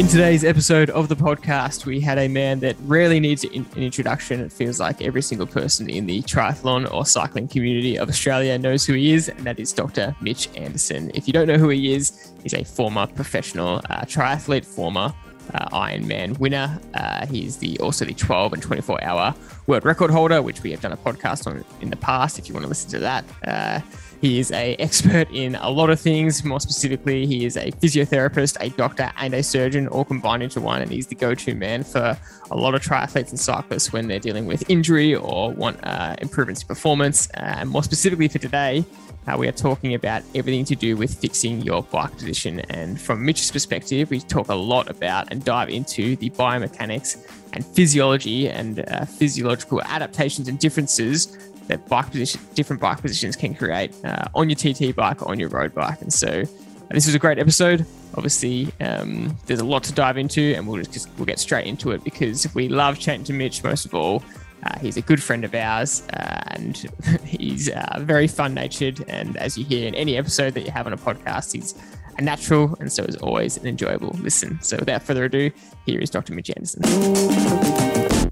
In today's episode of the podcast, we had a man that rarely needs an introduction. It feels like every single person in the triathlon or cycling community of Australia knows who he is, and that is Dr. Mitch Anderson. If you don't know who he is, he's a former professional uh, triathlete, former uh, Ironman winner. Uh, he's the also the 12 and 24 hour world record holder, which we have done a podcast on in the past. If you want to listen to that. Uh, he is a expert in a lot of things. More specifically, he is a physiotherapist, a doctor, and a surgeon, all combined into one. And he's the go-to man for a lot of triathletes and cyclists when they're dealing with injury or want uh, improvements in performance. And more specifically for today, uh, we are talking about everything to do with fixing your bike position. And from Mitch's perspective, we talk a lot about and dive into the biomechanics and physiology and uh, physiological adaptations and differences that bike position, different bike positions can create uh, on your TT bike, on your road bike. And so uh, this was a great episode. Obviously, um, there's a lot to dive into, and we'll just we'll get straight into it because we love chatting to Mitch most of all. Uh, he's a good friend of ours, uh, and he's uh, very fun natured. And as you hear in any episode that you have on a podcast, he's a natural, and so is always an enjoyable listen. So, without further ado, here is Dr. Mitch Anderson.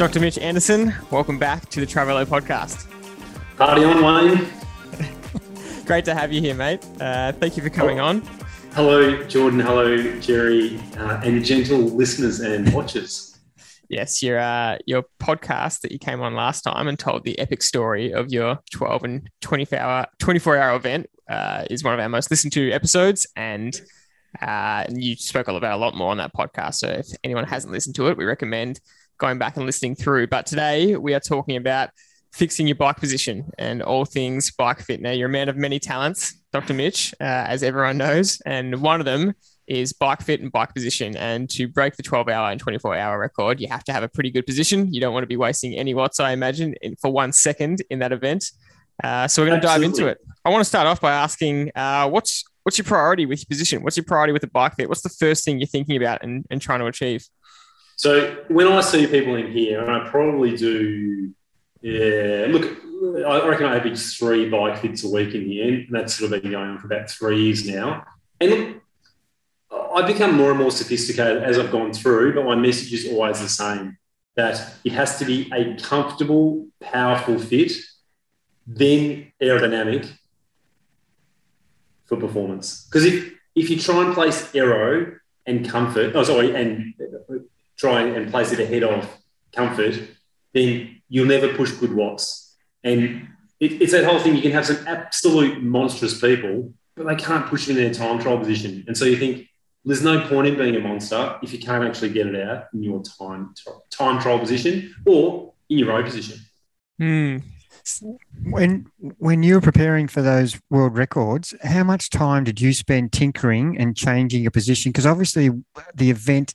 Dr. Mitch Anderson, welcome back to the Trivelo podcast. Party on, Wayne. Great to have you here, mate. Uh, thank you for coming oh. on. Hello, Jordan. Hello, Jerry, uh, and gentle listeners and watchers. yes, your uh, your podcast that you came on last time and told the epic story of your 12 and 24 hour 24 hour event uh, is one of our most listened to episodes, and uh, and you spoke about a lot more on that podcast. So if anyone hasn't listened to it, we recommend going back and listening through. But today we are talking about fixing your bike position and all things bike fit. Now, you're a man of many talents, Dr. Mitch, uh, as everyone knows. And one of them is bike fit and bike position. And to break the 12 hour and 24 hour record, you have to have a pretty good position. You don't want to be wasting any watts, I imagine, in, for one second in that event. Uh, so we're going to dive into it. I want to start off by asking uh, what's what's your priority with your position? What's your priority with the bike fit? What's the first thing you're thinking about and, and trying to achieve? So when I see people in here, and I probably do, yeah, look, I reckon I average three bike fits a week in the end, and that's sort of been going on for about three years now. And look, I've become more and more sophisticated as I've gone through, but my message is always the same that it has to be a comfortable, powerful fit, then aerodynamic for performance. Because if, if you try and place aero and comfort, oh, sorry, and try and place it ahead of comfort, then you'll never push good watts. And it, it's that whole thing. You can have some absolute monstrous people, but they can't push it in their time trial position. And so you think there's no point in being a monster if you can't actually get it out in your time time trial position or in your road position. Hmm. When when you were preparing for those world records, how much time did you spend tinkering and changing your position? Because obviously the event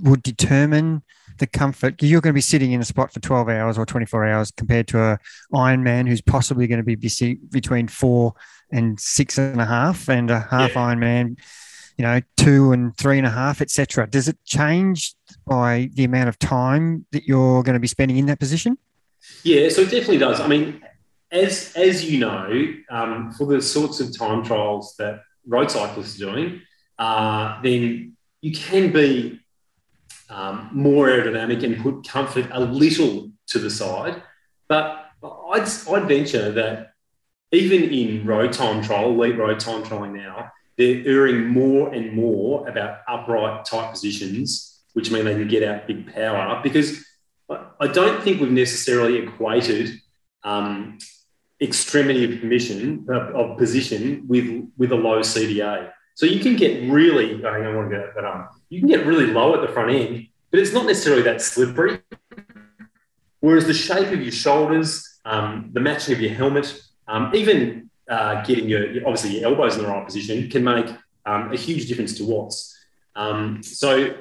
would determine the comfort. You're going to be sitting in a spot for 12 hours or 24 hours compared to a Ironman who's possibly going to be busy between four and six and a half, and a half yeah. Ironman, you know, two and three and a half, etc. Does it change by the amount of time that you're going to be spending in that position? Yeah, so it definitely does. I mean, as as you know, um, for the sorts of time trials that road cyclists are doing, uh, then you can be um, more aerodynamic and put comfort a little to the side. But I'd, I'd venture that even in road time trial, elite road time trialing now, they're erring more and more about upright type positions, which mean they can get out big power. Because I don't think we've necessarily equated um, extremity of permission of, of, position with with a low CDA. So you can get really, I don't want to get that on. You can get really low at the front end, but it's not necessarily that slippery. Whereas the shape of your shoulders, um, the matching of your helmet, um, even uh, getting your obviously your elbows in the right position can make um, a huge difference to watts. Um, so,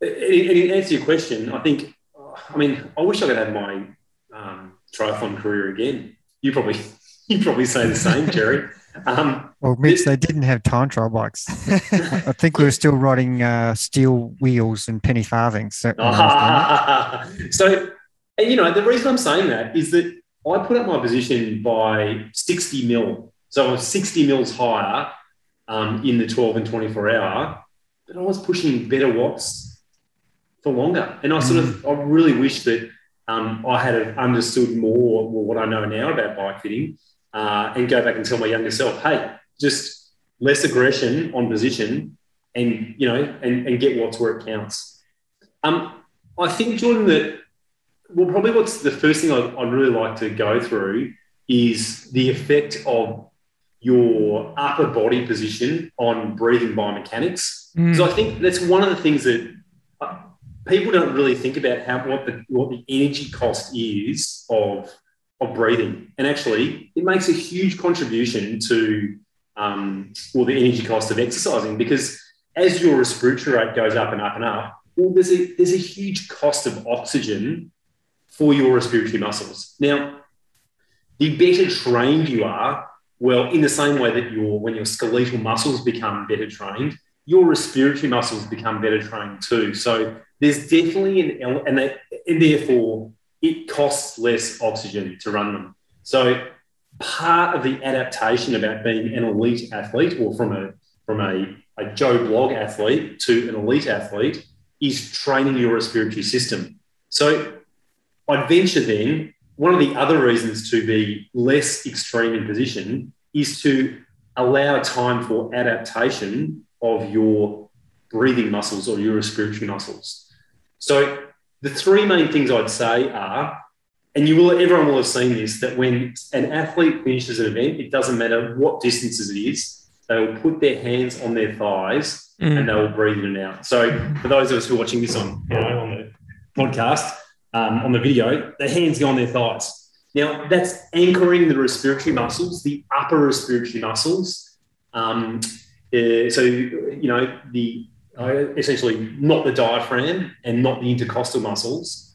in answer to your question, I think, I mean, I wish I could have my um, triathlon career again. You probably you probably say the same, Jerry. Um, well, Mitch, they didn't have time trial bikes. I think we were still riding uh, steel wheels and penny farthings. So, so, and you know, the reason I'm saying that is that I put up my position by 60 mil. So I was 60 mils higher um, in the 12 and 24 hour, but I was pushing better watts for longer. And I sort of, mm. I really wish that um, I had understood more what I know now about bike fitting uh, and go back and tell my younger self, hey, just less aggression on position and, you know, and, and get what's where it counts. Um, I think, Jordan, that, well, probably what's the first thing I'd, I'd really like to go through is the effect of your upper body position on breathing biomechanics. Because mm. I think that's one of the things that uh, people don't really think about how what the what the energy cost is of of breathing, and actually it makes a huge contribution to um, well the energy cost of exercising because as your respiratory rate goes up and up and up, well there's a there's a huge cost of oxygen for your respiratory muscles. Now, the better trained you are, well, in the same way that your when your skeletal muscles become better trained, your respiratory muscles become better trained too. So there's definitely an and, they, and therefore it costs less oxygen to run them. So part of the adaptation about being an elite athlete or from a from a, a Joe Blog athlete to an elite athlete is training your respiratory system. So I'd venture then one of the other reasons to be less extreme in position is to allow time for adaptation of your breathing muscles or your respiratory muscles. So the three main things I'd say are, and you will everyone will have seen this, that when an athlete finishes an event, it doesn't matter what distances it is, they will put their hands on their thighs mm. and they will breathe in and out. So for those of us who are watching this on, you know, on the podcast, um, on the video, their hands go on their thighs. Now, that's anchoring the respiratory muscles, the upper respiratory muscles. Um, uh, so, you know, the essentially not the diaphragm and not the intercostal muscles,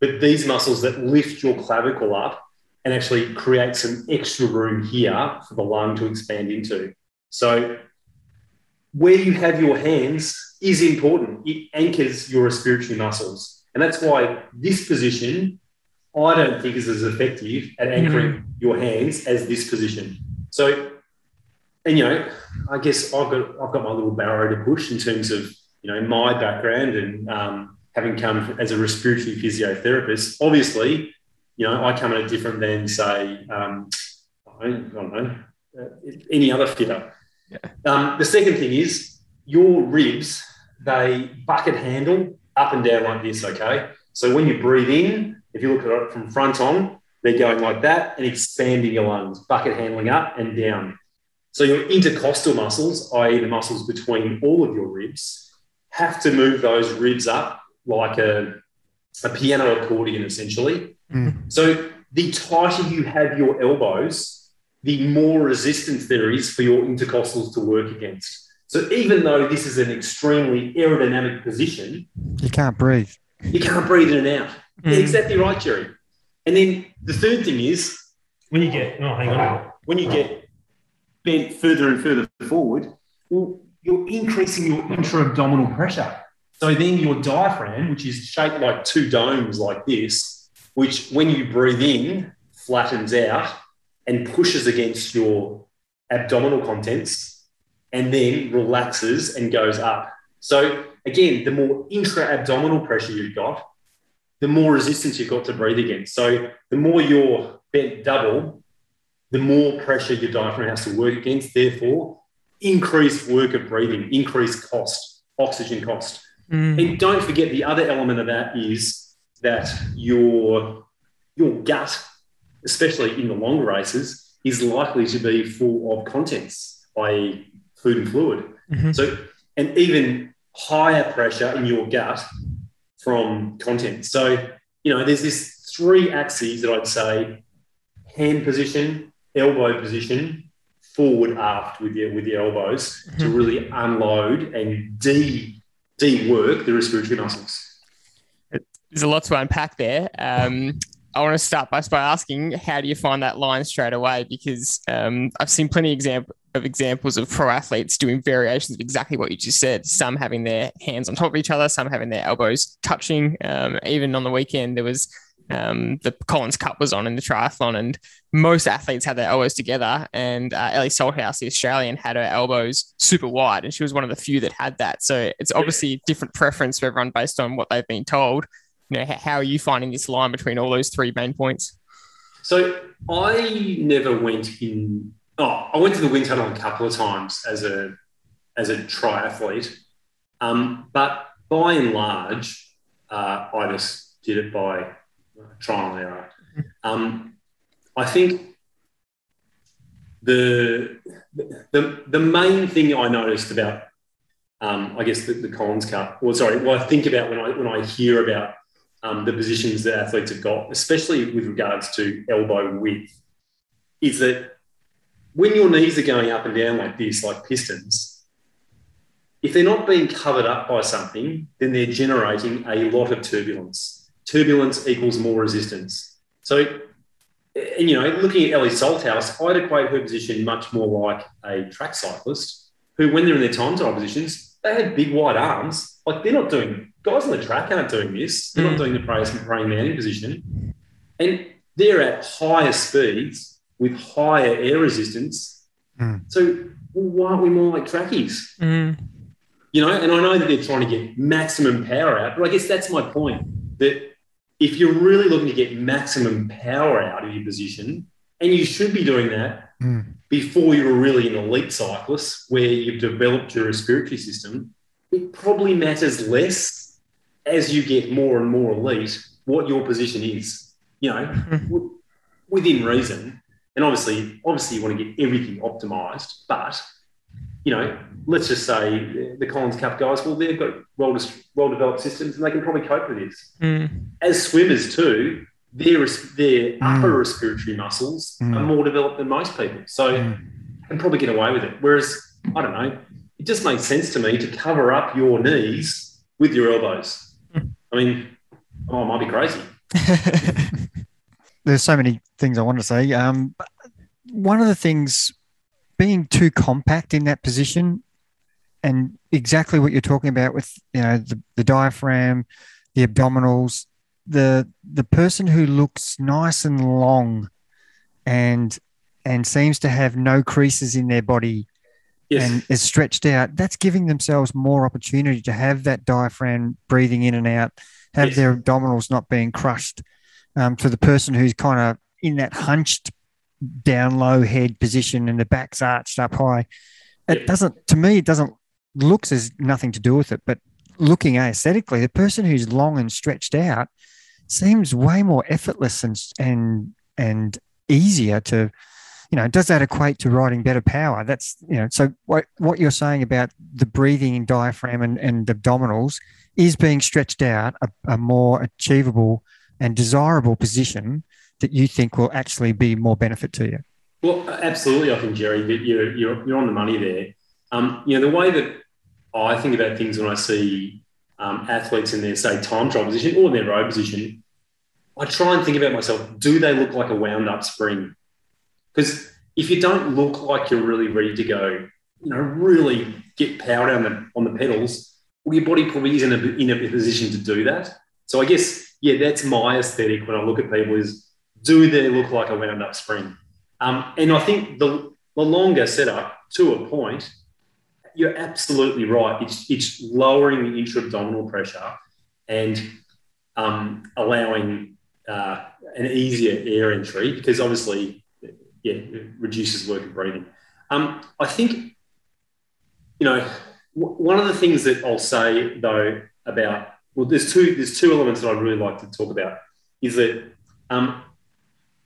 but these muscles that lift your clavicle up and actually create some extra room here for the lung to expand into. So, where you have your hands is important. It anchors your respiratory muscles. And that's why this position I don't think is as effective at anchoring mm-hmm. your hands as this position. So, and you know, I guess I've got I've got my little barrow to push in terms of you know my background and um, having come as a respiratory physiotherapist. Obviously, you know, I come at it different than say um, I don't know uh, any other fitter. Yeah. Um, the second thing is your ribs; they bucket handle up and down like this. Okay, so when you breathe in, if you look at it from front on, they're going like that and expanding your lungs, bucket handling up and down. So your intercostal muscles, i.e., the muscles between all of your ribs, have to move those ribs up like a, a piano accordion, essentially. Mm. So the tighter you have your elbows, the more resistance there is for your intercostals to work against. So even though this is an extremely aerodynamic position, you can't breathe. You can't breathe in and out. Mm. Exactly right, Jerry. And then the third thing is when you get, oh, hang on, when you get bent further and further forward, well, you're increasing your intra-abdominal pressure. So then your diaphragm, which is shaped like two domes like this, which when you breathe in, flattens out and pushes against your abdominal contents and then relaxes and goes up. So again, the more intra-abdominal pressure you've got, the more resistance you've got to breathe against. So the more you're bent double, the more pressure your diaphragm has to work against. Therefore, increased work of breathing, increased cost, oxygen cost. Mm. And don't forget the other element of that is that your your gut, especially in the longer races, is likely to be full of contents, i.e., food and fluid. Mm-hmm. So, and even higher pressure in your gut from content. So, you know, there's this three axes that I'd say hand position, elbow position, forward aft with your with your elbows mm-hmm. to really unload and de de work the respiratory muscles. There's a lot to unpack there. Um, I want to start by, by asking, how do you find that line straight away? Because um, I've seen plenty example, of examples of pro athletes doing variations of exactly what you just said. Some having their hands on top of each other, some having their elbows touching. Um, even on the weekend, there was um, the Collins Cup was on in the triathlon, and most athletes had their elbows together. And uh, Ellie Salthouse, the Australian, had her elbows super wide, and she was one of the few that had that. So it's obviously different preference for everyone based on what they've been told. You know, how are you finding this line between all those three main points? So I never went in. Oh, I went to the wind tunnel a couple of times as a as a triathlete, um, but by and large, uh, I just did it by trial and error. Um, I think the, the the main thing I noticed about, um, I guess the, the Collins Cup, or sorry, what I think about when I when I hear about um, the positions that athletes have got, especially with regards to elbow width, is that when your knees are going up and down like this, like pistons, if they're not being covered up by something, then they're generating a lot of turbulence turbulence equals more resistance. So, and, you know, looking at Ellie Salthouse, I'd equate her position much more like a track cyclist who, when they're in their time trial positions, they had big wide arms. Like they're not doing, guys on the track aren't doing this. They're mm. not doing the praying mantis position. And they're at higher speeds with higher air resistance. Mm. So why aren't we more like trackies? Mm. You know, and I know that they're trying to get maximum power out, but I guess that's my point that if you're really looking to get maximum power out of your position, and you should be doing that mm. before you're really an elite cyclist where you've developed your respiratory system, it probably matters less as you get more and more elite what your position is, you know, mm. within reason. And obviously, obviously you want to get everything optimized, but you know, let's just say the Collins Cup guys, well, they've got well, well developed systems and they can probably cope with this. Mm. As swimmers, too, their, their mm. upper respiratory muscles mm. are more developed than most people. So mm. can probably get away with it. Whereas, I don't know, it just makes sense to me to cover up your knees with your elbows. Mm. I mean, oh, I might be crazy. There's so many things I want to say. Um, one of the things being too compact in that position and exactly what you're talking about with you know the, the diaphragm the abdominals the the person who looks nice and long and and seems to have no creases in their body yes. and is stretched out that's giving themselves more opportunity to have that diaphragm breathing in and out have yes. their abdominals not being crushed um, to the person who's kind of in that hunched down low head position and the back's arched up high. It doesn't, to me, it doesn't, looks has nothing to do with it, but looking aesthetically, the person who's long and stretched out seems way more effortless and, and, and easier to, you know, does that equate to riding better power? That's, you know, so what, what you're saying about the breathing diaphragm and, and abdominals is being stretched out a, a more achievable and desirable position that you think will actually be more benefit to you? Well, absolutely. I think, Jerry, you're, you're on the money there. Um, you know, the way that I think about things when I see um, athletes in their, say, time trial position or their row position, I try and think about myself do they look like a wound up spring? Because if you don't look like you're really ready to go, you know, really get power on the, on the pedals, well, your body probably isn't in a, in a position to do that. So I guess, yeah, that's my aesthetic when I look at people is do they look like a wound up spring? Um, and I think the, the longer setup to a point, you're absolutely right. It's, it's lowering the intra-abdominal pressure and um, allowing uh, an easier air entry because obviously, yeah, it reduces work of breathing. Um, I think, you know, w- one of the things that I'll say though about well, there's two there's two elements that I'd really like to talk about is that um,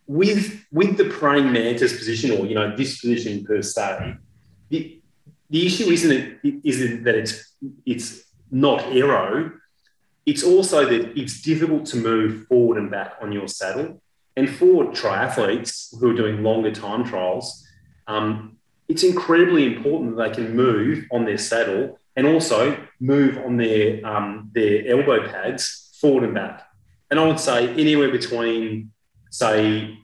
with with the praying mantis position, or you know this position per se, the, the issue isn't it isn't that it's it's not aero. It's also that it's difficult to move forward and back on your saddle. And for triathletes who are doing longer time trials, um, it's incredibly important that they can move on their saddle and also move on their um, their elbow pads forward and back. And I would say anywhere between say,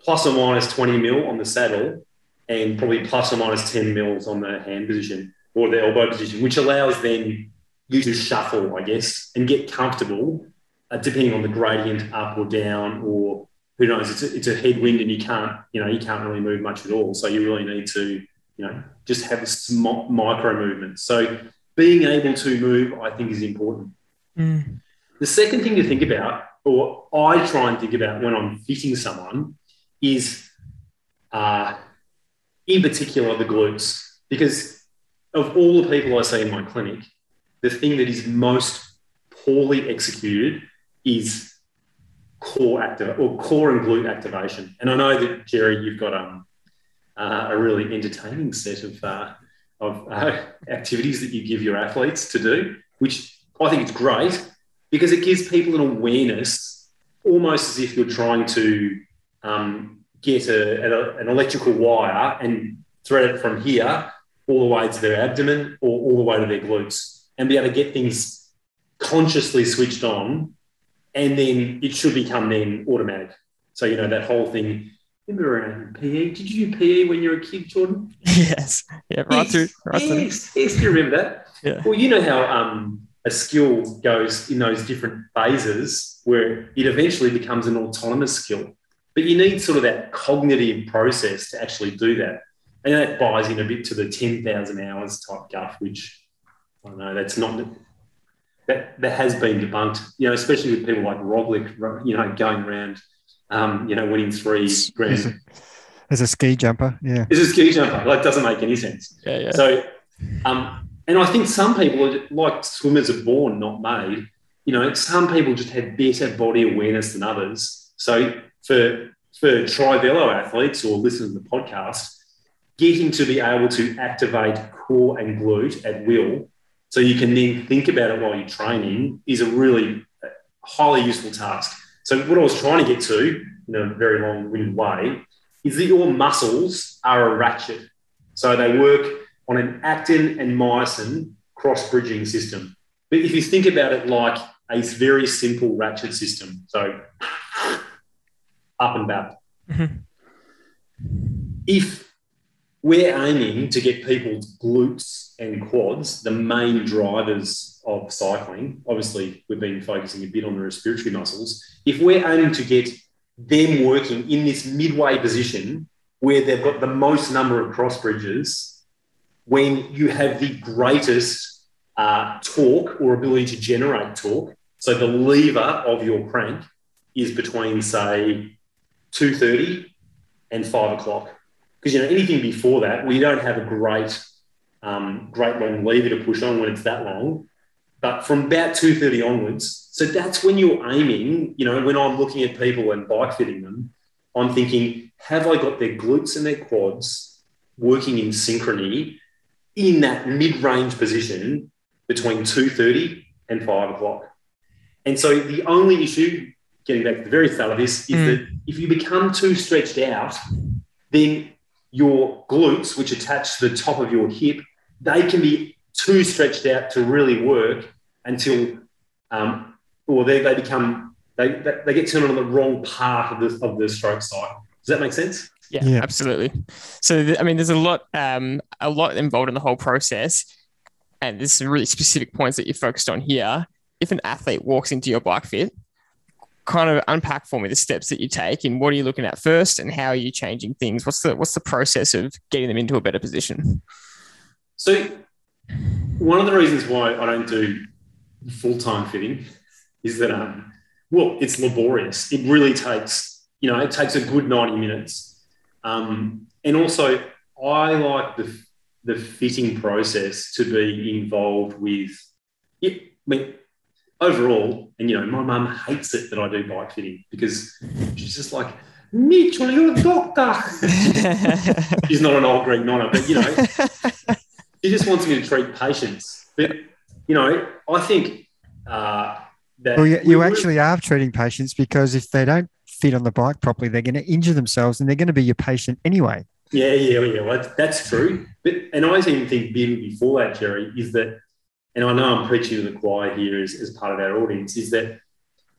plus or minus 20 mil on the saddle and probably plus or minus 10 mils on the hand position or the elbow position, which allows then you to shuffle, I guess, and get comfortable uh, depending on the gradient up or down or who knows, it's a, it's a headwind and you can't, you know, you can't really move much at all. So you really need to, you know, just have small micro movements. So being able to move, I think, is important. Mm. The second thing to think about, or I try and think about when I'm fitting someone, is uh, in particular the glutes. Because of all the people I see in my clinic, the thing that is most poorly executed is core active or core and glute activation. And I know that Jerry, you've got um, uh, a really entertaining set of uh, of uh, activities that you give your athletes to do, which I think it's great because it gives people an awareness, almost as if you're trying to um, get a, a, an electrical wire and thread it from here all the way to their abdomen or all the way to their glutes, and be able to get things consciously switched on and then it should become then automatic. So you know that whole thing. Remember around PE? Did you do PE when you were a kid, Jordan? Yes. Yeah. Right yes, through. Right yes. Through. Yes. Do you remember that? Yeah. Well, you know how um, a skill goes in those different phases where it eventually becomes an autonomous skill, but you need sort of that cognitive process to actually do that, and that buys in a bit to the ten thousand hours type guff, which I don't know that's not that, that has been debunked, you know, especially with people like Roglic, you know, going around, um, you know, winning three grand. As a, ski jumper, yeah. As a ski jumper, that doesn't make any sense. Yeah, yeah. So, um, and I think some people, like swimmers are born, not made. You know, some people just have better body awareness than others. So for for trivelo athletes or listeners to the podcast, getting to be able to activate core and glute at will so you can then think about it while you're training is a really uh, highly useful task. So what I was trying to get to in a very long-winded way is that your muscles are a ratchet. So they work on an actin and myosin cross-bridging system. But if you think about it like a very simple ratchet system, so up and back. Mm-hmm. If we're aiming to get people's glutes and quads, the main drivers of cycling. Obviously, we've been focusing a bit on the respiratory muscles. If we're aiming to get them working in this midway position where they've got the most number of cross bridges, when you have the greatest uh, torque or ability to generate torque, so the lever of your crank is between, say, 2.30 and 5 o'clock because you know anything before that, we don't have a great, um, great long lever to push on when it's that long. But from about two thirty onwards, so that's when you're aiming. You know, when I'm looking at people and bike fitting them, I'm thinking, have I got their glutes and their quads working in synchrony in that mid-range position between two thirty and five o'clock? And so the only issue, getting back to the very start of this, is mm. that if you become too stretched out, then your glutes, which attach to the top of your hip, they can be too stretched out to really work until, um, or they, they become, they, they get turned on the wrong part of the, of the stroke cycle. Does that make sense? Yeah, yeah. absolutely. So, I mean, there's a lot, um, a lot involved in the whole process. And there's some really specific points that you focused on here. If an athlete walks into your bike fit, kind of unpack for me the steps that you take and what are you looking at first and how are you changing things? What's the what's the process of getting them into a better position? So one of the reasons why I don't do full-time fitting is that um well it's laborious. It really takes, you know, it takes a good 90 minutes. Um, and also I like the the fitting process to be involved with it, I mean, overall, and you know, my mum hates it that I do bike fitting because she's just like, Mitchell, you're a doctor. she's not an old Greek nonna, but you know, she just wants me to treat patients. But you know, I think uh, that well, you, you we, actually are treating patients because if they don't fit on the bike properly, they're going to injure themselves, and they're going to be your patient anyway. Yeah, yeah, yeah. Well, that's true. But and I even think being before that, Jerry, is that and I know I'm preaching to the choir here as, as part of our audience, is that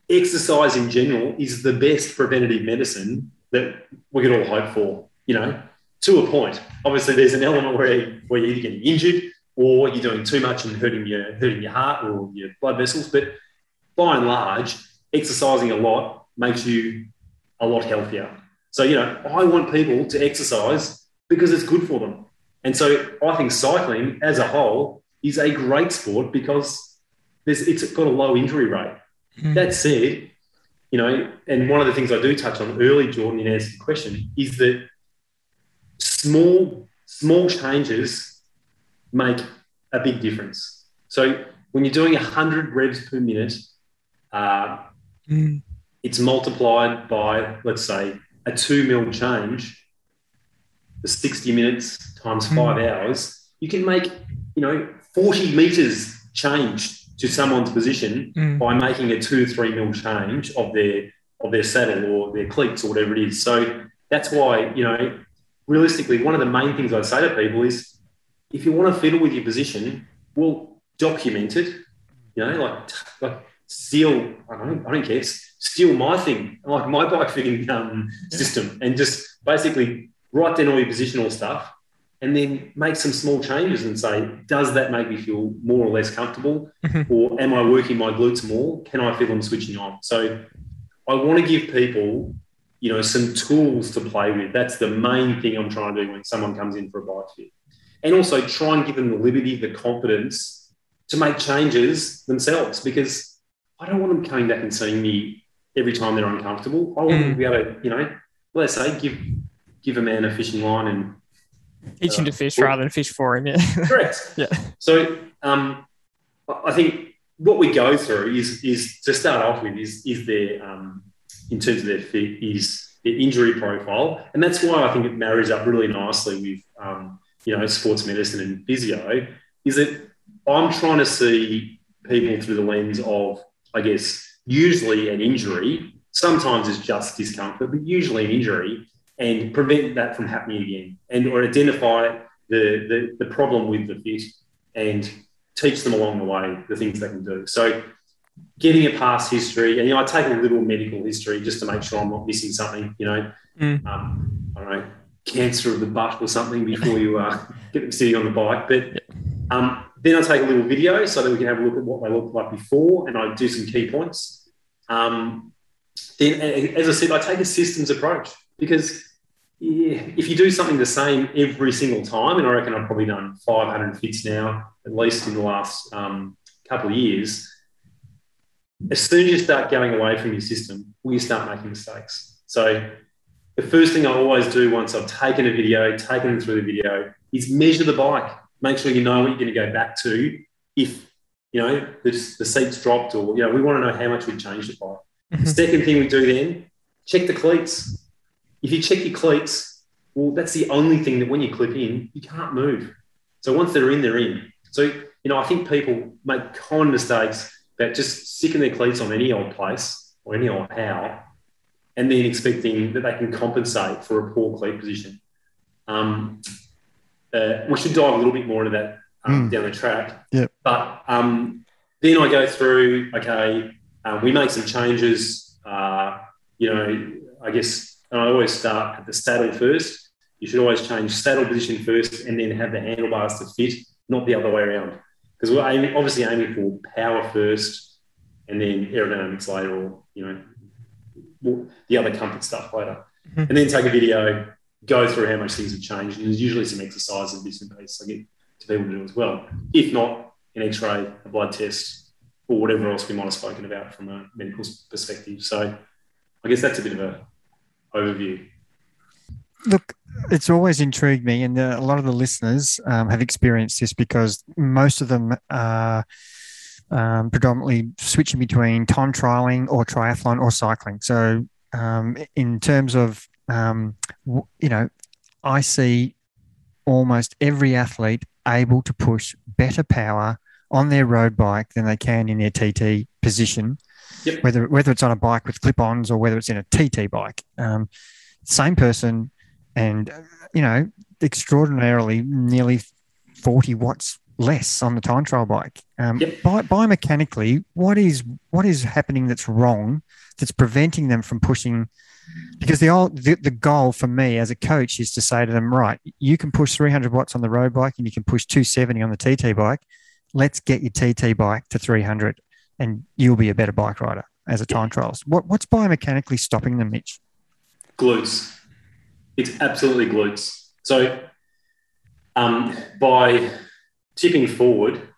exercise in general is the best preventative medicine that we could all hope for, you know, to a point. Obviously, there's an element where, where you're either getting injured or you're doing too much and hurting your, hurting your heart or your blood vessels. But by and large, exercising a lot makes you a lot healthier. So, you know, I want people to exercise because it's good for them. And so I think cycling as a whole is a great sport because it's got a low injury rate. Mm. That said, you know, and one of the things I do touch on early, Jordan, in answer to the question, is that small, small changes make a big difference. So when you're doing 100 revs per minute, uh, mm. it's multiplied by, let's say, a two mil change for 60 minutes times hmm. five mm. hours. You can make, you know, 40 meters change to someone's position mm. by making a two or three mil change of their of their saddle or their cleats or whatever it is. So that's why, you know, realistically, one of the main things I'd say to people is if you want to fiddle with your position, well, document it. You know, like like steal, I don't, I don't care, steal my thing, like my bike fitting um, system, and just basically write down all your positional stuff and then make some small changes and say, does that make me feel more or less comfortable? Mm-hmm. Or am I working my glutes more? Can I feel them switching on? So I want to give people, you know, some tools to play with. That's the main thing I'm trying to do when someone comes in for a bike fit. And also try and give them the liberty, the confidence to make changes themselves because I don't want them coming back and seeing me every time they're uncomfortable. I want mm. them to be able to, you know, let's say give give a man a fishing line and Teach him to fish rather than fish for him. Yeah. Correct. yeah. So um, I think what we go through is is to start off with is is their um, in terms of their fit is their injury profile, and that's why I think it marries up really nicely with um, you know sports medicine and physio. Is that I'm trying to see people through the lens of I guess usually an injury. Sometimes it's just discomfort, but usually an injury and prevent that from happening again and or identify the, the, the problem with the fit and teach them along the way the things they can do. So getting a past history, and you know, I take a little medical history just to make sure I'm not missing something, you know, mm. um, I don't know, cancer of the butt or something before you uh, get them sitting on the bike. But um, then I take a little video so that we can have a look at what they looked like before and I do some key points. Um, then, as I said, I take a systems approach because if you do something the same every single time, and I reckon I've probably done 500 fits now, at least in the last um, couple of years, as soon as you start going away from your system, you start making mistakes? So the first thing I always do once I've taken a video, taken them through the video, is measure the bike. Make sure you know what you're going to go back to if you know the, the seat's dropped or you know we want to know how much we've changed it by. Mm-hmm. The second thing we do then, check the cleats if you check your cleats, well, that's the only thing that when you clip in, you can't move. So once they're in, they're in. So, you know, I think people make common mistakes about just sticking their cleats on any old place or any old how, and then expecting that they can compensate for a poor cleat position. Um, uh, we should dive a little bit more into that um, mm. down the track. Yep. But um, then I go through, okay, um, we make some changes. Uh, you know, I guess and I always start at the saddle first. You should always change saddle position first and then have the handlebars to fit, not the other way around. Because we're aiming, obviously aiming for power first and then aerodynamics later, or you know, the other comfort stuff later. Mm-hmm. And then take a video, go through how much things have changed. And there's usually some exercises, bits and pieces I get to people to do as well. If not, an X-ray, a blood test, or whatever else we might have spoken about from a medical perspective. So I guess that's a bit of a overview? Look, it's always intrigued me, and a lot of the listeners um, have experienced this because most of them are um, predominantly switching between time trialing or triathlon or cycling. So, um, in terms of, um, you know, I see almost every athlete able to push better power on their road bike than they can in their TT position Yep. Whether whether it's on a bike with clip-ons or whether it's in a TT bike, um, same person, and you know, extraordinarily nearly forty watts less on the time trial bike. Um, Yep. bi- biomechanically, what is what is happening that's wrong that's preventing them from pushing? Because the, old, the the goal for me as a coach is to say to them, right, you can push 300 watts on the road bike and you can push 270 on the TT bike. Let's get your TT bike to 300, and you'll be a better bike rider as a time trials. What what's biomechanically stopping them, Mitch? glutes. It's absolutely glutes. So um, by tipping forward,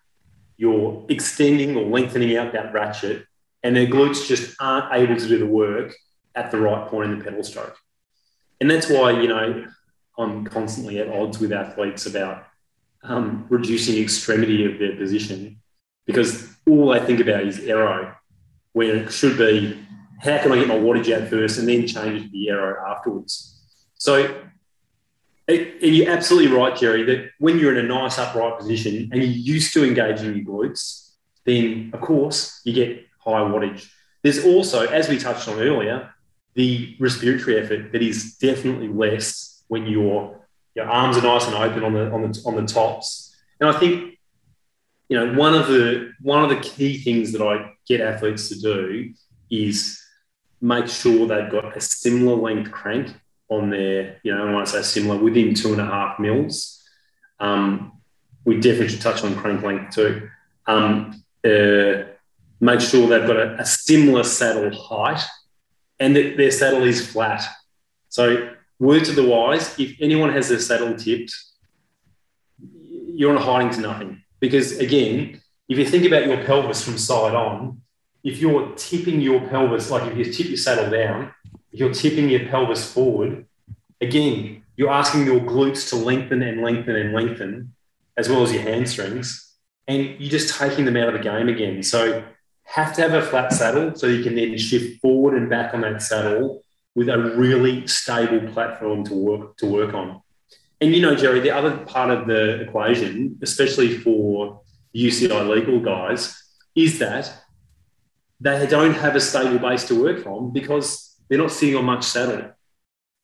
you're extending or lengthening out that ratchet, and their glutes just aren't able to do the work at the right point in the pedal stroke. And that's why, you know, I'm constantly at odds with athletes about um, reducing extremity of their position because all they think about is aero, where it should be how can I get my wattage out first and then change it to the aero afterwards? So, and you're absolutely right, Jerry, that when you're in a nice upright position and you're used to engaging your glutes, then of course you get high wattage. There's also, as we touched on earlier, the respiratory effort that is definitely less when your your arms are nice and open on the on the on the tops. And I think you know one of the one of the key things that I get athletes to do is make sure they've got a similar length crank on their, you know, I want to say similar, within two and a half mils. Um, we definitely should touch on crank length too. Um, uh, make sure they've got a, a similar saddle height and that their saddle is flat. So, word to the wise, if anyone has their saddle tipped, you're on a hiding to nothing. Because again, if you think about your pelvis from side on, if you're tipping your pelvis, like if you tip your saddle down, if you're tipping your pelvis forward, again, you're asking your glutes to lengthen and lengthen and lengthen, as well as your hamstrings, and you're just taking them out of the game again. So, have to have a flat saddle so you can then shift forward and back on that saddle with a really stable platform to work to work on. And you know, Jerry, the other part of the equation, especially for UCI legal guys, is that they don't have a stable base to work from because they're not sitting on much saddle.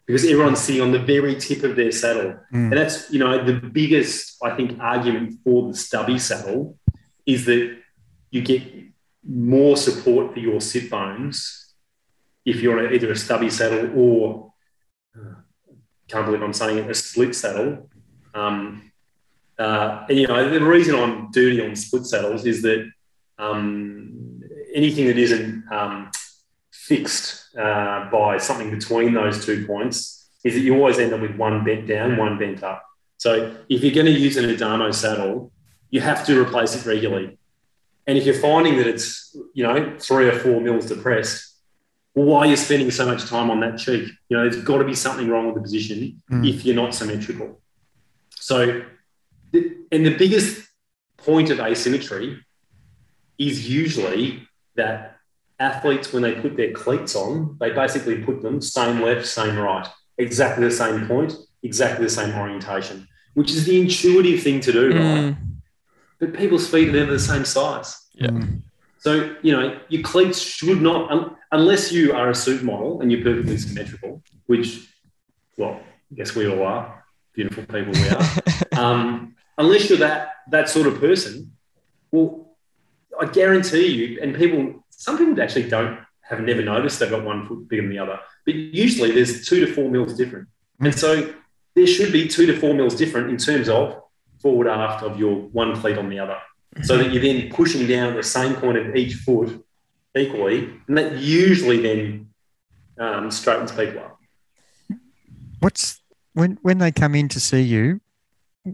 Because everyone's sitting on the very tip of their saddle. Mm. And that's, you know, the biggest, I think, argument for the stubby saddle is that you get more support for your sit bones if you're on either a stubby saddle or, uh, can't believe I'm saying it, a split saddle. Um, uh, and, you know, the reason I'm dirty on split saddles is that um, anything that isn't um, fixed uh, by something between those two points is that you always end up with one bent down, one bent up. So if you're going to use an Adamo saddle, you have to replace it regularly. And if you're finding that it's, you know, three or four mils depressed, well, why are you spending so much time on that cheek? You know, there's got to be something wrong with the position Mm. if you're not symmetrical. So, the, and the biggest point of asymmetry is usually that athletes, when they put their cleats on, they basically put them same left, same right, exactly the same point, exactly the same orientation, which is the intuitive thing to do, right? Mm, But people's feet are never the same size. Yeah. Mm. So, you know, your cleats should not, un- unless you are a supermodel and you're perfectly symmetrical, which, well, I guess we all are, beautiful people we are. um, unless you're that that sort of person, well, I guarantee you, and people, some people actually don't have never noticed they've got one foot bigger than the other, but usually there's two to four mils different, and so there should be two to four mils different in terms of forward aft of your one cleat on the other, so that you're then pushing down the same point of each foot equally, and that usually then um, straightens people up. What's when when they come in to see you?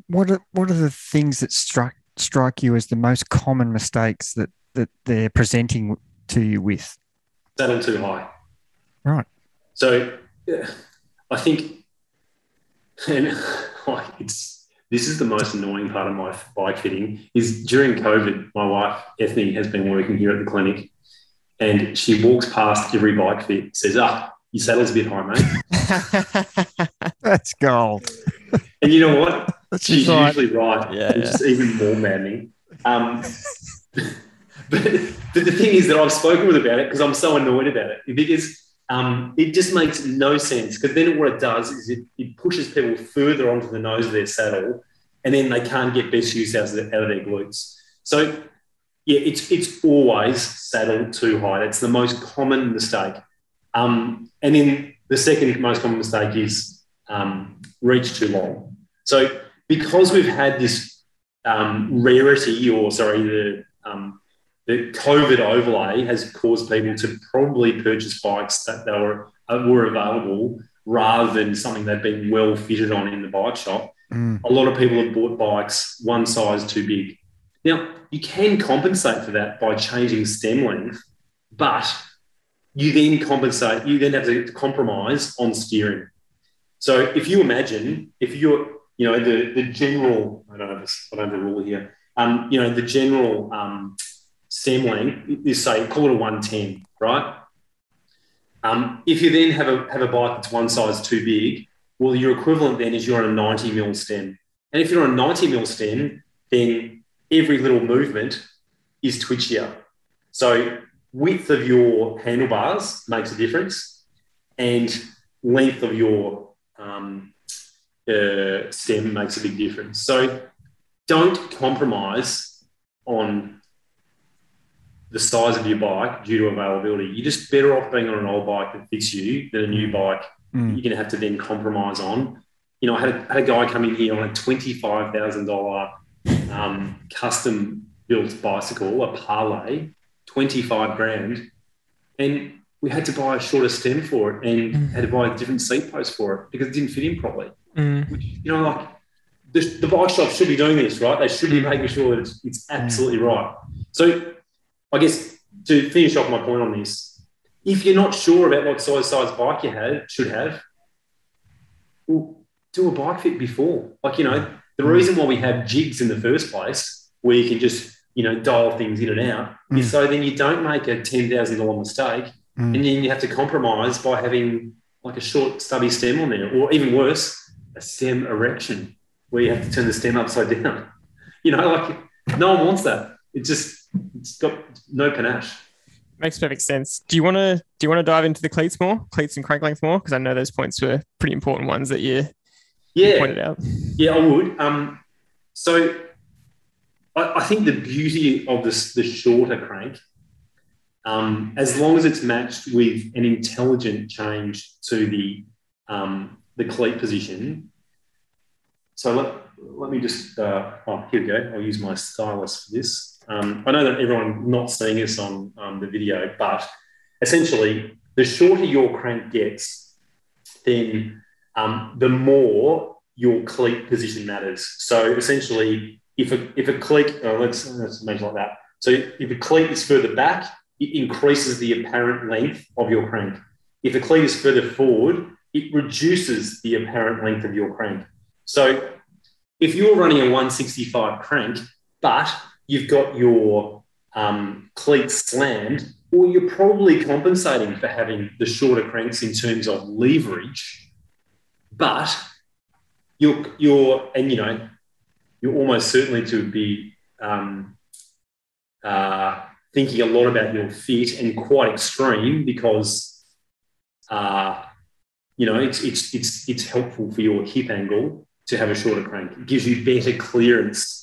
What are what are the things that strike strike you as the most common mistakes that that they're presenting to you with? saddle too high. Right. So yeah, I think, and like it's this is the most annoying part of my bike fitting is during COVID, my wife Ethne has been working here at the clinic, and she walks past every bike fit, says, "Ah, your saddle's a bit high, mate." That's gold. And you know what? That's She's right. usually right, Yeah, which is even more maddening. Um, but, but the thing is that I've spoken with about it because I'm so annoyed about it because um, it just makes no sense. Because then what it does is it, it pushes people further onto the nose of their saddle, and then they can't get best use out of, their, out of their glutes. So, yeah, it's it's always saddle too high. That's the most common mistake. Um, and then the second most common mistake is um, reach too long. So, because we've had this um, rarity, or sorry, the um, the COVID overlay has caused people to probably purchase bikes that they were uh, were available rather than something they've been well fitted on in the bike shop. Mm. A lot of people have bought bikes one size too big. Now, you can compensate for that by changing stem length, but you then compensate, you then have to compromise on steering. So if you imagine, if you're, you know, the, the general, I don't have a, I don't have a rule here, um, you know, the general um, stem length is say, call it a 110, right? Um, if you then have a, have a bike that's one size too big, well, your equivalent then is you're on a 90 mil stem. And if you're on a 90 mil stem, then every little movement is twitchier. So width of your handlebars makes a difference, and length of your um, uh, stem makes a big difference. So don't compromise on the size of your bike due to availability. You're just better off being on an old bike that fits you than a new bike Mm. you're going to have to then compromise on. You know, I had a, had a guy come in here on a twenty-five thousand dollar um, custom built bicycle, a Parlee, twenty-five grand, and we had to buy a shorter stem for it and Mm. had to buy a different seat post for it because it didn't fit in properly. Mm. Which, you know, like the, the bike shop should be doing this, right? They should be making sure that it's, it's absolutely right. So, I guess to finish off my point on this, if you're not sure about what size size bike you have should have, well, do a bike fit before. Like you know, the reason why we have jigs in the first place, where you can just you know dial things in and out, Mm. is so then you don't make a ten thousand dollar mistake, Mm. and then you have to compromise by having like a short stubby stem on there, or even worse, a stem erection where you have to turn the stem upside down. You know, like no one wants that. It just it's got no panache. Makes perfect sense. Do you want to do you want to dive into the cleats more, cleats and crank length more? Because I know those points were pretty important ones that you, you Yeah, pointed out. Yeah, I would. Um, so I, I think the beauty of this the shorter crank, um, as long as it's matched with an intelligent change to the um, the cleat position. So let, let me just uh, oh here we go. I'll use my stylus for this. Um, I know that everyone not seeing this on um, the video, but essentially, the shorter your crank gets, then um, the more your cleat position matters. So essentially, if a if a cleat, uh, let's let's imagine like that. So if a cleat is further back, it increases the apparent length of your crank. If a cleat is further forward, it reduces the apparent length of your crank. So if you're running a 165 crank, but you've got your um, cleats slammed, or you're probably compensating for having the shorter cranks in terms of leverage, but you're you're and you know you're almost certainly to be um, uh, thinking a lot about your fit and quite extreme because uh, you know it's it's it's it's helpful for your hip angle to have a shorter crank. It gives you better clearance.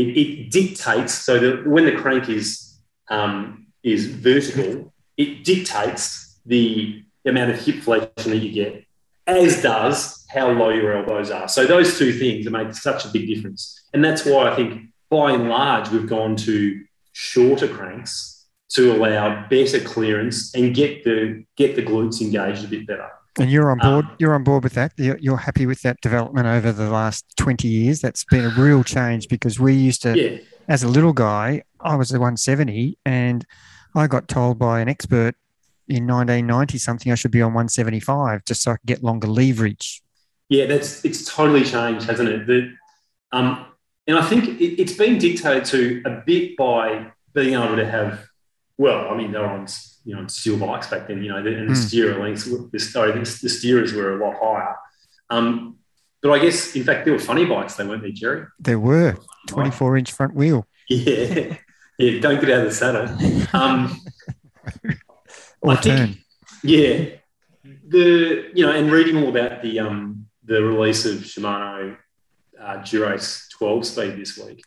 It, it dictates so that when the crank is um, is vertical, it dictates the amount of hip flexion that you get, as does how low your elbows are. So those two things make such a big difference, and that's why I think by and large we've gone to shorter cranks to allow better clearance and get the get the glutes engaged a bit better. And you're on board. Um, you're on board with that. You're, you're happy with that development over the last twenty years. That's been a real change because we used to, Yeah, as a little guy, I was the 170, and I got told by an expert in 1990 something I should be on 175 just so I could get longer leverage. Yeah, that's it's totally changed, hasn't it? The, um, and I think it, it's been dictated to a bit by being able to have. Well, I mean, they're on you know steel bikes back then, you know, and the Mm. steerer lengths, the, sorry, the, the steerers were a lot higher. Um, but I guess, in fact, they were funny bikes. They weren't they, Jerry? There were 24 inch front wheel Yeah, yeah. Don't get out of the saddle. Um, or I think- turn. Yeah, the you know, and reading all about the um the release of Shimano uh, Dura-Ace 12 speed this week.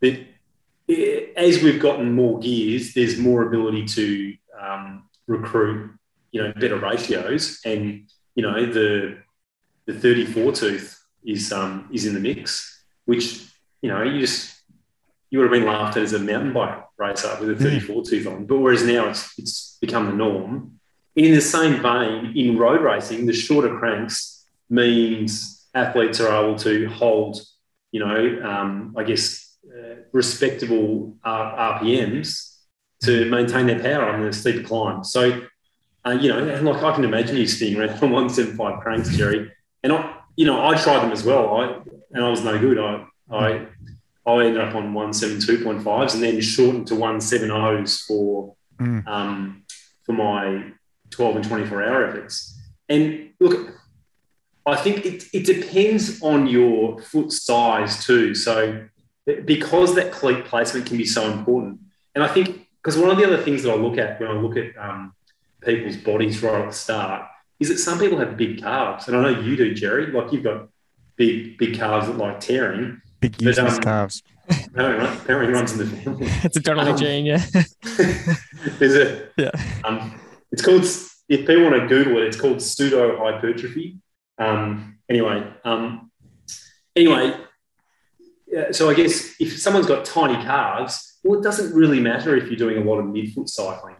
But as we've gotten more gears, there's more ability to um, recruit, you know, better ratios, and you know the the 34 tooth is um, is in the mix, which you know you just you would have been laughed at as a mountain bike racer with a 34 tooth on, but whereas now it's it's become the norm. In the same vein, in road racing, the shorter cranks means athletes are able to hold, you know, um, I guess uh, respectable uh, RPMs to maintain their power on the steeper climb. So, uh, you know, and like I can imagine you sitting around on 175 cranks, Jerry, and I, you know, I tried them as well. I and I was no good. I I I ended up on 172.5s and then shortened to 170s for mm. um, for my 12 and 24 hour efforts. And look, I think it, it depends on your foot size too. So because that cleat placement can be so important. And I think because one of the other things that I look at when I look at um, people's bodies right at the start is that some people have big calves, and I know you do, Jerry. Like you've got big big calves that like tearing. Big useless um, calves. Apparently, apparently runs in the family. It's a Donnelly um, gene, yeah. is it? Yeah. Um, it's called. If people want to Google it, it's called pseudo hypertrophy. Um, anyway, um, anyway, so I guess if someone's got tiny calves, well, it doesn't really matter if you're doing a lot of midfoot cycling.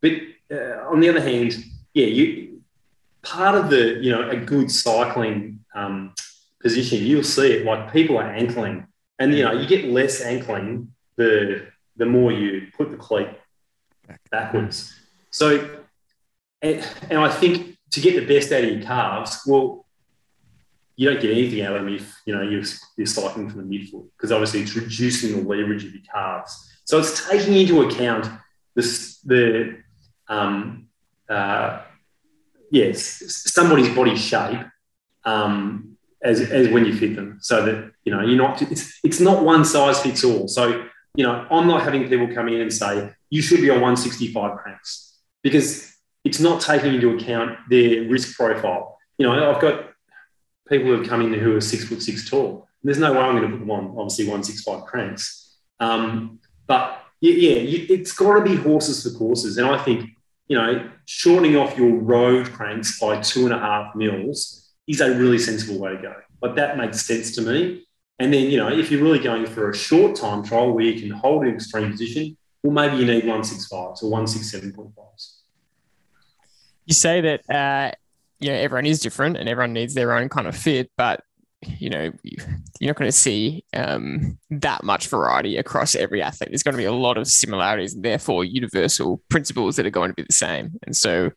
But uh, on the other hand, yeah, you part of the you know a good cycling um, position, you'll see it like people are ankling, and you know you get less ankling the the more you put the cleat backwards. So, and, and I think to get the best out of your calves, well, you don't get anything out of them if you know you're, you're cycling from the midfoot because obviously it's reducing the leverage of your calves. So it's taking into account this, the um, uh, yes somebody's body shape um, as, as when you fit them, so that you know you're not it's it's not one size fits all. So you know I'm not having people come in and say you should be on 165 cranks because it's not taking into account their risk profile. You know I've got people who have come in who are six foot six tall. There's no way I'm going to put them on, obviously, 165 cranks. Um, but yeah, it's got to be horses for courses. And I think, you know, shortening off your road cranks by two and a half mils is a really sensible way to go. But that makes sense to me. And then, you know, if you're really going for a short time trial where you can hold an extreme position, well, maybe you need 165s or 167.5s. You say that uh, you know everyone is different and everyone needs their own kind of fit but you know you're not going to see um, that much variety across every athlete. There's going to be a lot of similarities and therefore universal principles that are going to be the same. And so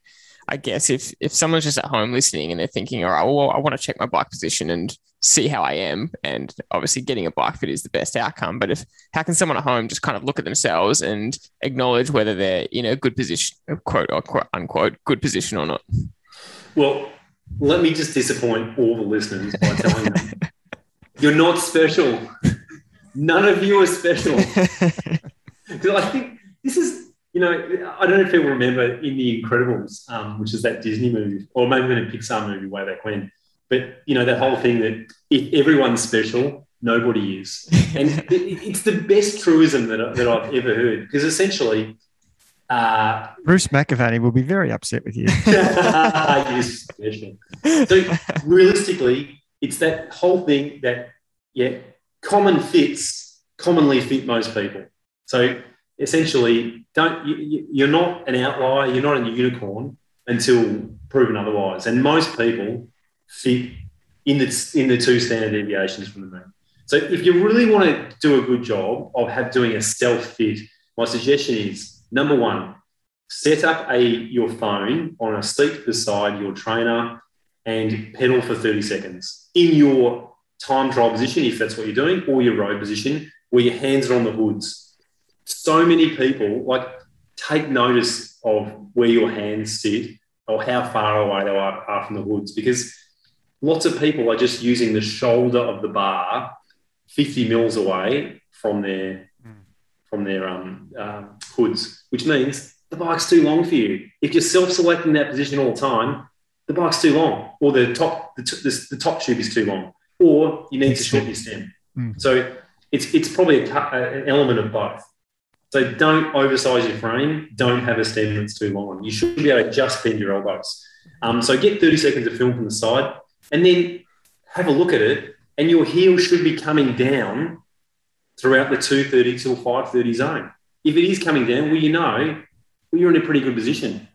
i guess if if someone's just at home listening and they're thinking all right well i want to check my bike position and see how i am and obviously getting a bike fit is the best outcome but if how can someone at home just kind of look at themselves and acknowledge whether they're in a good position quote unquote, unquote good position or not well, let me just disappoint all the listeners by telling them you're not special. None of you are special. Because I think this is, you know, I don't know if people remember in The Incredibles, um, which is that Disney movie, or maybe even a Pixar movie way back when. But, you know, that whole thing that if everyone's special, nobody is. And it's the best truism that, that I've ever heard. Because essentially, uh, Bruce McAvaney will be very upset with you. yes, so realistically, it's that whole thing that yeah, common fits commonly fit most people. So essentially, don't you, you're not an outlier, you're not a unicorn until proven otherwise. And most people fit in the in the two standard deviations from the mean. So if you really want to do a good job of have doing a self fit, my suggestion is Number one, set up a your phone on a seat beside your trainer and pedal for 30 seconds in your time trial position, if that's what you're doing, or your road position, where your hands are on the hoods. So many people like take notice of where your hands sit or how far away they are, from the hoods because lots of people are just using the shoulder of the bar 50 mils away from their from their um, uh, hoods, which means the bike's too long for you. If you're self-selecting that position all the time, the bike's too long, or the top the, t- the, the top tube is too long. or you need to shorten your stem. Mm. So it's it's probably a, an element of both. So don't oversize your frame. Don't have a stem that's too long. You should be able to just bend your elbows. Um, so get 30 seconds of film from the side, and then have a look at it. And your heel should be coming down throughout the 230 till 530 zone. If it is coming down, well, you know, well, you're in a pretty good position.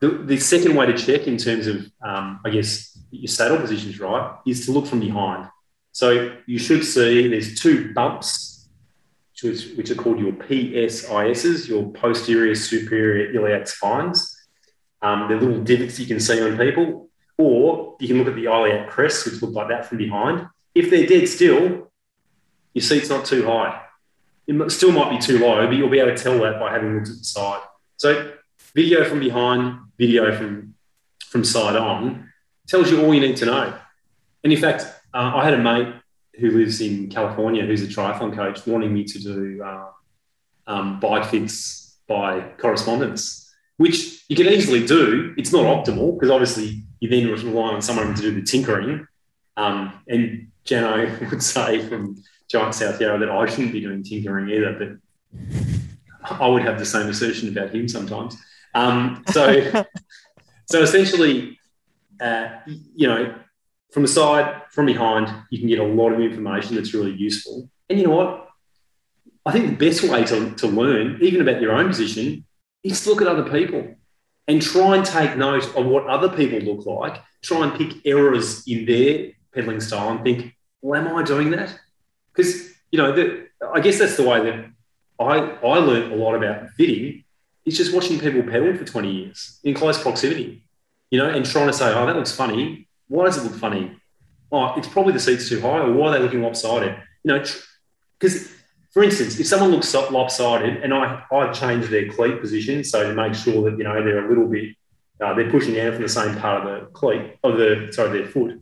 The, the second way to check in terms of, um, I guess, your saddle positions, right, is to look from behind. So you should see there's two bumps, which, are called your PSISs, your posterior superior iliac spines. Um, they're little divots you can see on people, or you can look at the iliac crests, which look like that from behind. If they're dead still, your seat's not too high. It still might be too low, but you'll be able to tell that by having looked at the side. So video from behind, video from from side on tells you all you need to know. And in fact, uh, I had a mate who lives in California who's a triathlon coach wanting me to do uh, um, bike fits by correspondence, which you can easily do. It's not optimal because obviously you then rely on someone to do the tinkering. Um, and Jano would say from Giant South Yarra that I shouldn't be doing tinkering either, but I would have the same assertion about him sometimes. Um, so, so essentially, uh, you know, from the side, from behind, you can get a lot of information that's really useful. And you know what? I think the best way to, to learn, even about your own position, is to look at other people and try and take note of what other people look like. Try and pick errors in their pedaling style and think, well, am I doing that? Because, you know, I guess that's the way that I, I learned a lot about fitting is just watching people pedal for 20 years in close proximity, you know, and trying to say, oh, that looks funny. Why does it look funny? Oh, it's probably the seat's too high, or why are they looking lopsided? You know, because for instance, if someone looks lopsided and I, I change their cleat position so to make sure that, you know, they're a little bit, uh, they're pushing down from the same part of the cleat, of the, sorry, their foot.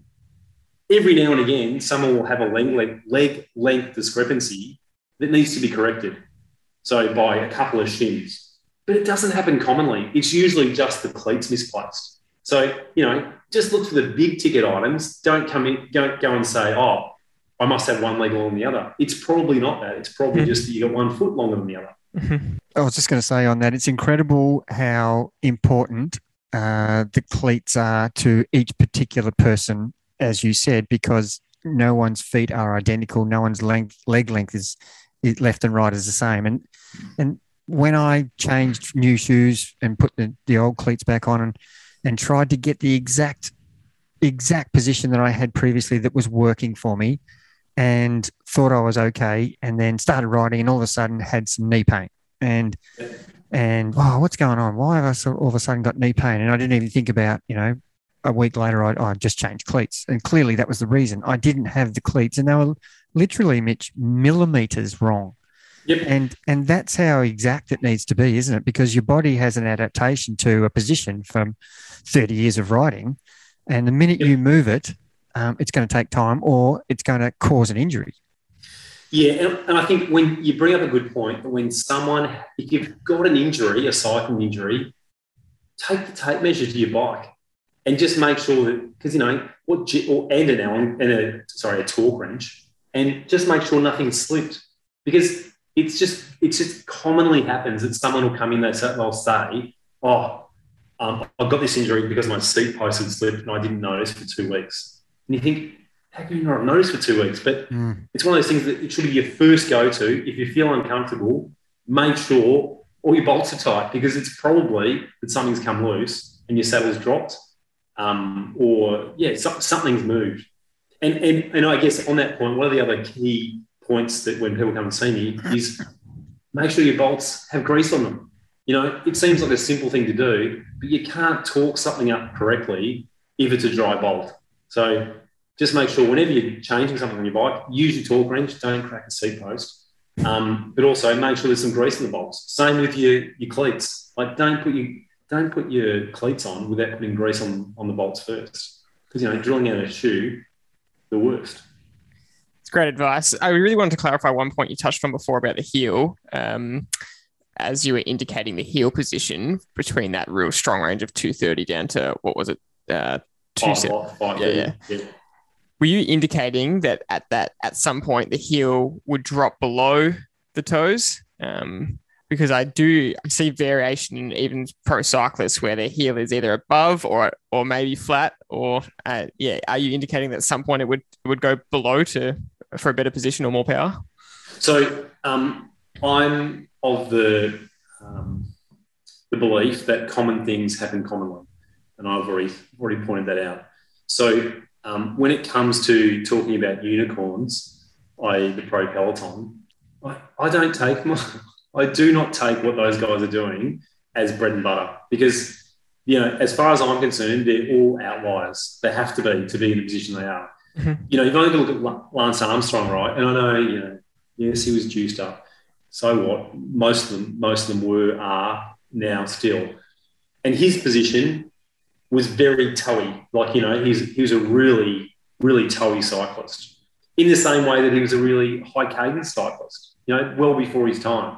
Every now and again, someone will have a leg, leg, leg length discrepancy that needs to be corrected. So by a couple of shims. But it doesn't happen commonly. It's usually just the cleats misplaced. So, you know, just look for the big ticket items. Don't come in, don't go and say, oh, I must have one leg longer than the other. It's probably not that. It's probably just that you got one foot longer than the other. I was just going to say on that, it's incredible how important uh, the cleats are to each particular person, as you said, because no one's feet are identical. No one's length, leg length is, is left and right is the same. And and when I changed new shoes and put the, the old cleats back on and and tried to get the exact exact position that I had previously that was working for me and thought I was okay and then started riding and all of a sudden had some knee pain and and wow what's going on why have I all of a sudden got knee pain and I didn't even think about you know a week later I, I just changed cleats. And clearly that was the reason. I didn't have the cleats and they were literally Mitch millimeters wrong. Yep. and and that's how exact it needs to be isn't it? Because your body has an adaptation to a position from 30 years of riding and the minute Yep. you move it um, it's going to take time or it's going to cause an injury. Yeah, and, and I think when you bring up a good point, when someone, if you've got an injury, a cycling injury, take the tape measure to your bike and just make sure that, because, you know, what, or, and an Allen, and a, sorry, a torque wrench, and just make sure nothing's slipped. Because it's just, it's just commonly happens that someone will come in, they say, they'll say, oh, um, I've got this injury because my seat post had slipped and I didn't notice for two weeks. And you think, how can you not have noticed for two weeks? But it's one of those things that it should be your first go to. If you feel uncomfortable, make sure all your bolts are tight because it's probably that something's come loose and your saddle's dropped, um, or yeah, so, something's moved. And, and and I guess on that point, one of the other key points that when people come and see me is make sure your bolts have grease on them. You know, it seems like a simple thing to do, but you can't torque something up correctly if it's a dry bolt. So just make sure whenever you're changing something on your bike, use your torque wrench, don't crack a seat post. Um, but also make sure there's some grease in the bolts. Same with your, your cleats. Like don't put your don't put your cleats on without putting grease on, on the bolts first. Because you know, drilling out a shoe, the worst. It's great advice. I really wanted to clarify one point you touched on before about the heel. Um, as you were indicating the heel position between that real strong range of 230 down to what was it? Uh, two se- five, five, Yeah, yeah. were you indicating that at that at some point the heel would drop below the toes? Um, because I do see variation in even pro cyclists where their heel is either above or or maybe flat. Or uh, yeah, are you indicating that at some point it would it would go below to for a better position or more power? So um, I'm of the um, the belief that common things happen commonly, and I've already already pointed that out. So um, when it comes to talking about unicorns, i.e., the pro peloton, I, I don't take my I do not take what those guys are doing as bread and butter because, you know, as far as I'm concerned, they're all outliers. They have to be to be in the position they are. Mm-hmm. You know, you've only got to look at Lance Armstrong, right? And I know, you know, yes, he was juiced up. So what? Most of them, most of them were, are now still. And his position was very toey. Like, you know, he's, he was a really, really toey cyclist in the same way that he was a really high cadence cyclist, you know, well before his time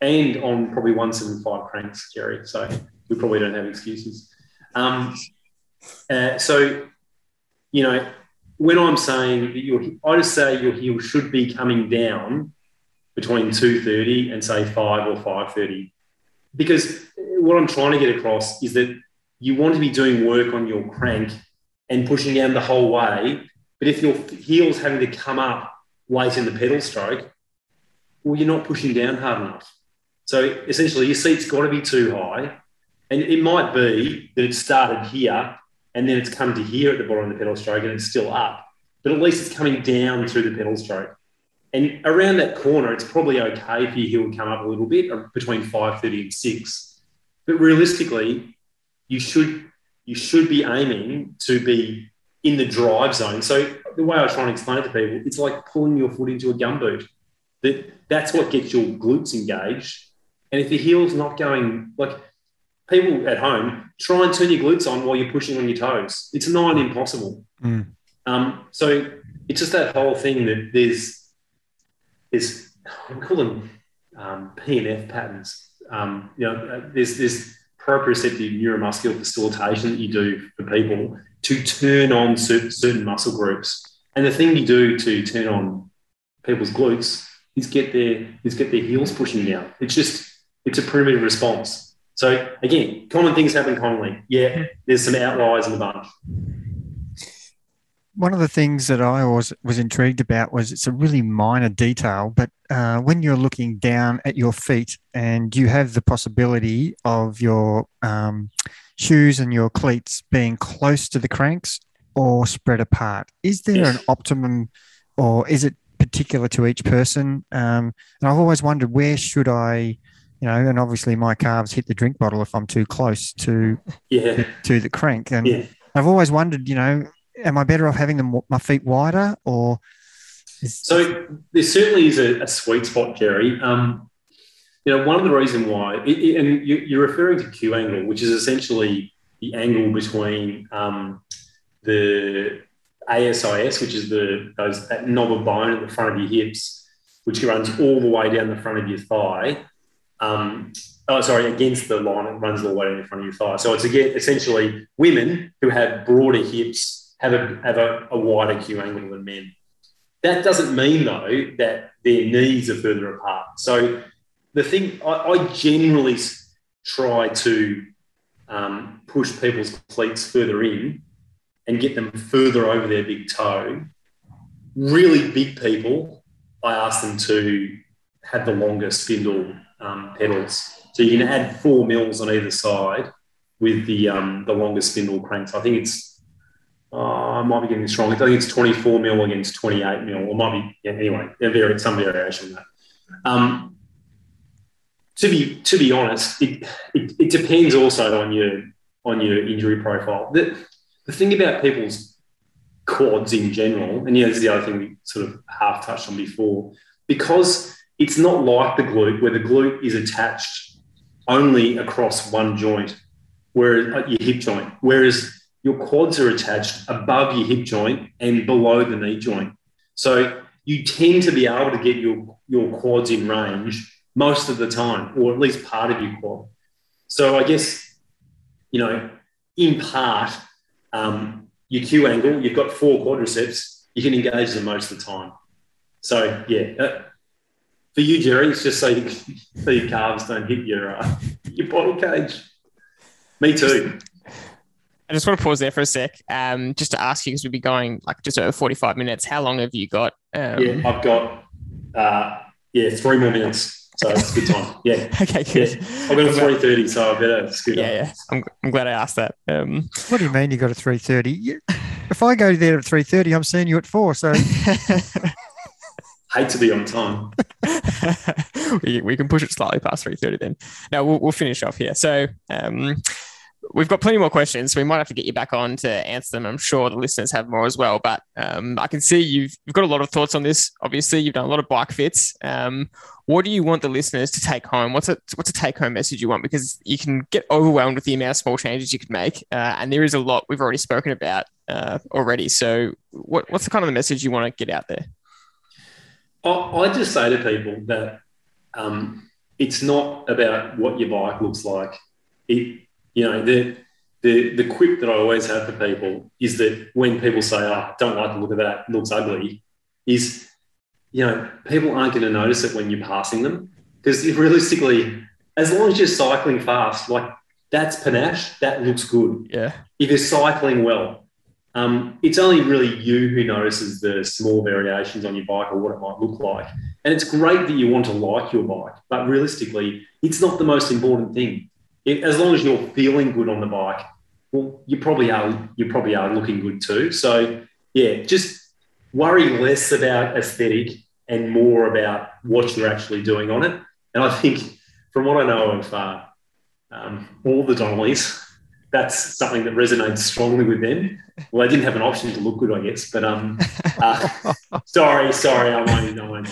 and on probably 175 cranks, Jerry. So we probably don't have excuses. Um, uh, so, you know, when I'm saying that your, I just say your heel should be coming down between 230 and say 5 or 530. Because what I'm trying to get across is that you want to be doing work on your crank and pushing down the whole way. But if your heel's having to come up late in the pedal stroke, well, you're not pushing down hard enough. So essentially, your seat's got to be too high. And it might be that it started here and then it's come to here at the bottom of the pedal stroke and it's still up. But at least it's coming down through the pedal stroke. And around that corner, it's probably okay for your heel to come up a little bit uh, between 530 and 6. But realistically, you should you should be aiming to be in the drive zone. So the way I try and explain it to people, it's like pulling your foot into a gumboot. That that's what gets your glutes engaged and if your heel's not going, like people at home, try and turn your glutes on while you're pushing on your toes. It's nigh impossible. Mm. Um, so it's just that whole thing that there's, there's we call them um, PNF patterns. Um, you know, uh, there's this proprioceptive neuromuscular facilitation that you do for people to turn on certain muscle groups. And the thing you do to turn on people's glutes is get their is get their heels pushing down. It's just it's a primitive response. So again, common things happen commonly. Yeah, there's some outliers in the bunch. One of the things that I was was intrigued about was it's a really minor detail, but uh, when you're looking down at your feet and you have the possibility of your um, shoes and your cleats being close to the cranks or spread apart, is there yes. an optimum, or is it particular to each person? Um, and I've always wondered where should I you know, and obviously my calves hit the drink bottle if I'm too close to yeah. to the crank. And yeah. I've always wondered, you know, am I better off having them, my feet wider or? Is... So there certainly is a, a sweet spot, Jerry. Um, you know, one of the reason why, it, it, and you, are referring to Q angle, which is essentially the angle between um, the ASIS, which is the those that knob of bone at the front of your hips, which runs all the way down the front of your thigh, um, oh, sorry, against the line it runs all the way in front of your thigh. So it's again essentially women who have broader hips have a have a, a wider Q angle than men. That doesn't mean though that their knees are further apart. So the thing I, I generally try to um, push people's cleats further in and get them further over their big toe. Really big people, I ask them to have the longer spindle um, pedals. So you can add four mils on either side with the um, the longer spindle cranks. I think it's uh, I might be getting this wrong. I think it's 24 mil against 28 mil, or might be yeah, anyway. There some variation. Um, to be to be honest, it, it, it, depends also on your on your injury profile. The, the thing about people's quads in general, and yeah, this is the other thing we sort of half touched on before, because it's not like the glute where the glute is attached only across one joint, whereas uh, your hip joint, whereas your quads are attached above your hip joint and below the knee joint. So you tend to be able to get your, your quads in range most of the time, or at least part of your quad. So I guess, you know, in part, um, your Q angle, you've got four quadriceps, you can engage them most of the time. So yeah, uh, for you, Jerry, it's just so, you, so your calves don't hit your uh, your bottle cage. Me too. I just want to pause there for a sec, um, just to ask you because we'll be going like just over forty-five minutes. How long have you got? Um, yeah, I've got uh, yeah three more minutes. So it's a good time. Yeah. okay, good. Yeah. I've got a three thirty, so I better scoot Yeah, yeah. I'm, I'm glad I asked that. Um, what do you mean you got a three thirty? If I go there at three thirty, I'm seeing you at four. So hate to be on time. we, we can push it slightly past three thirty then. Now we'll, we'll finish off here. So. Um, we've got plenty more questions. So we might have to get you back on to answer them. I'm sure the listeners have more as well. But um, I can see you've, you've got a lot of thoughts on this. Obviously, you've done a lot of bike fits. Um, what do you want the listeners to take home? What's a what's a take home message you want? Because you can get overwhelmed with the amount of small changes you could make, uh, and there is a lot we've already spoken about uh, already. So, what, what's the kind of the message you want to get out there? I, I just say to people that um, it's not about what your bike looks like. It you know, the, the, the quip that I always have for people is that when people say, oh, I don't like the look of that, it looks ugly, is, you know, people aren't going to notice it when you're passing them. Because realistically, as long as you're cycling fast, like that's panache, that looks good. Yeah. If you're cycling well, um, it's only really you who notices the small variations on your bike or what it might look like. And it's great that you want to like your bike, but realistically, it's not the most important thing as long as you're feeling good on the bike, well, you probably are. You probably are looking good too. So yeah, just worry less about aesthetic and more about what you're actually doing on it. And I think, from what I know of uh, um, all the Donnellys, that's something that resonates strongly with them. Well, they didn't have an option to look good, I guess. But um, uh, sorry, sorry, I won't. I won't.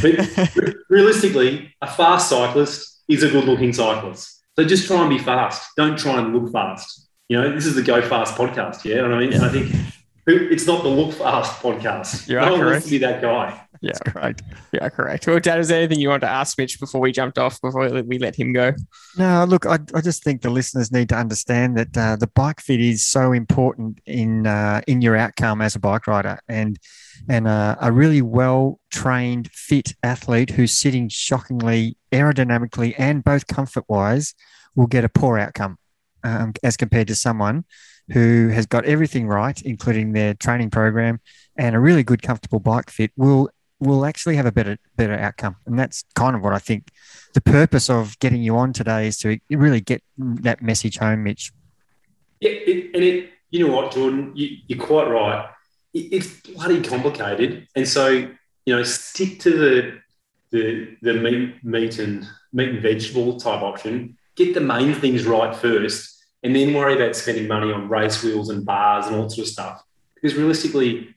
But realistically, a fast cyclist is a good-looking cyclist. So just try and be fast. Don't try and look fast. You know, this is the Go Fast podcast. Yeah, and I mean, I think it's not the Look Fast podcast. You are no correct. to be that guy. Yeah, correct. Yeah, correct. Well, Dad, is there anything you want to ask Mitch before we jumped off, before we let him go? No, look, I, I just think the listeners need to understand that uh, the bike fit is so important in uh, in your outcome as a bike rider, and and uh, a really well trained, fit athlete who's sitting shockingly aerodynamically and both comfort wise will get a poor outcome um, as compared to someone who has got everything right, including their training program and a really good, comfortable bike fit, will will actually have a better better outcome. And that's kind of what I think the purpose of getting you on today is to really get that message home, Mitch. Yeah, it, and it, you know what, Jordan, you, you're quite right. It, it's bloody complicated, and so you know, stick to the the the meat meat and meat and vegetable type option. Get the main things right first, and then worry about spending money on race wheels and bars and all sort of stuff. Because realistically,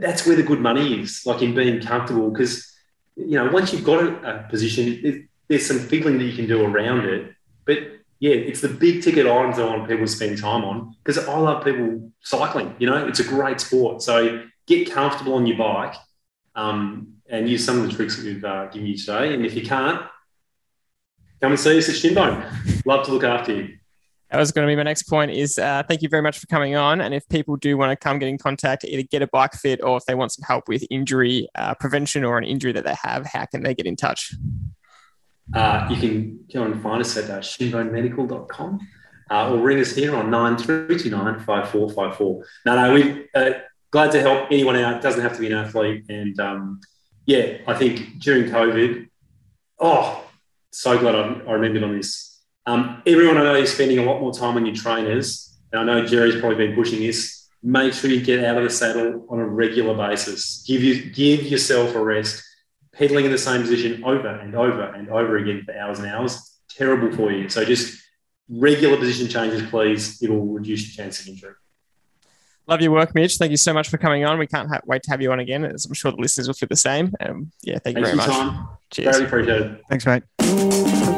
that's where the good money is, like in being comfortable. Because you know, once you've got a, position, there's some fiddling that you can do around it. But yeah, it's the big ticket items I want people to spend time on because I love people cycling. You know, it's a great sport. So get comfortable on your bike um, and use some of the tricks that we've uh, given you today. And if you can't, come and see us at Shinbone. Love to look after you that was going to be my next point is uh, thank you very much for coming on. And if people do want to come get in contact either get a bike fit or if they want some help with injury uh, prevention or an injury that they have how can they get in touch? Uh, you can go and find us at uh, shinbonemedical.com uh, or ring us here on 9329 5454 no no we uh, glad to help anyone out. It doesn't have to be an athlete. And um, yeah i think during covid oh so glad I, I remembered on this um, everyone I know is spending a lot more time on your trainers. And I know Jerry's probably been pushing this. Make sure you get out of the saddle on a regular basis. Give you give yourself a rest. Pedaling in the same position over and over and over again for hours and hours, terrible for you. So just regular position changes, please. It'll reduce your chance of injury. Love your work, Mitch. Thank you so much for coming on. We can't ha- wait to have you on again, as I'm sure the listeners will feel the same. Um, yeah, thank Thanks you very much. Time. Cheers. Very appreciate it. Thanks, mate.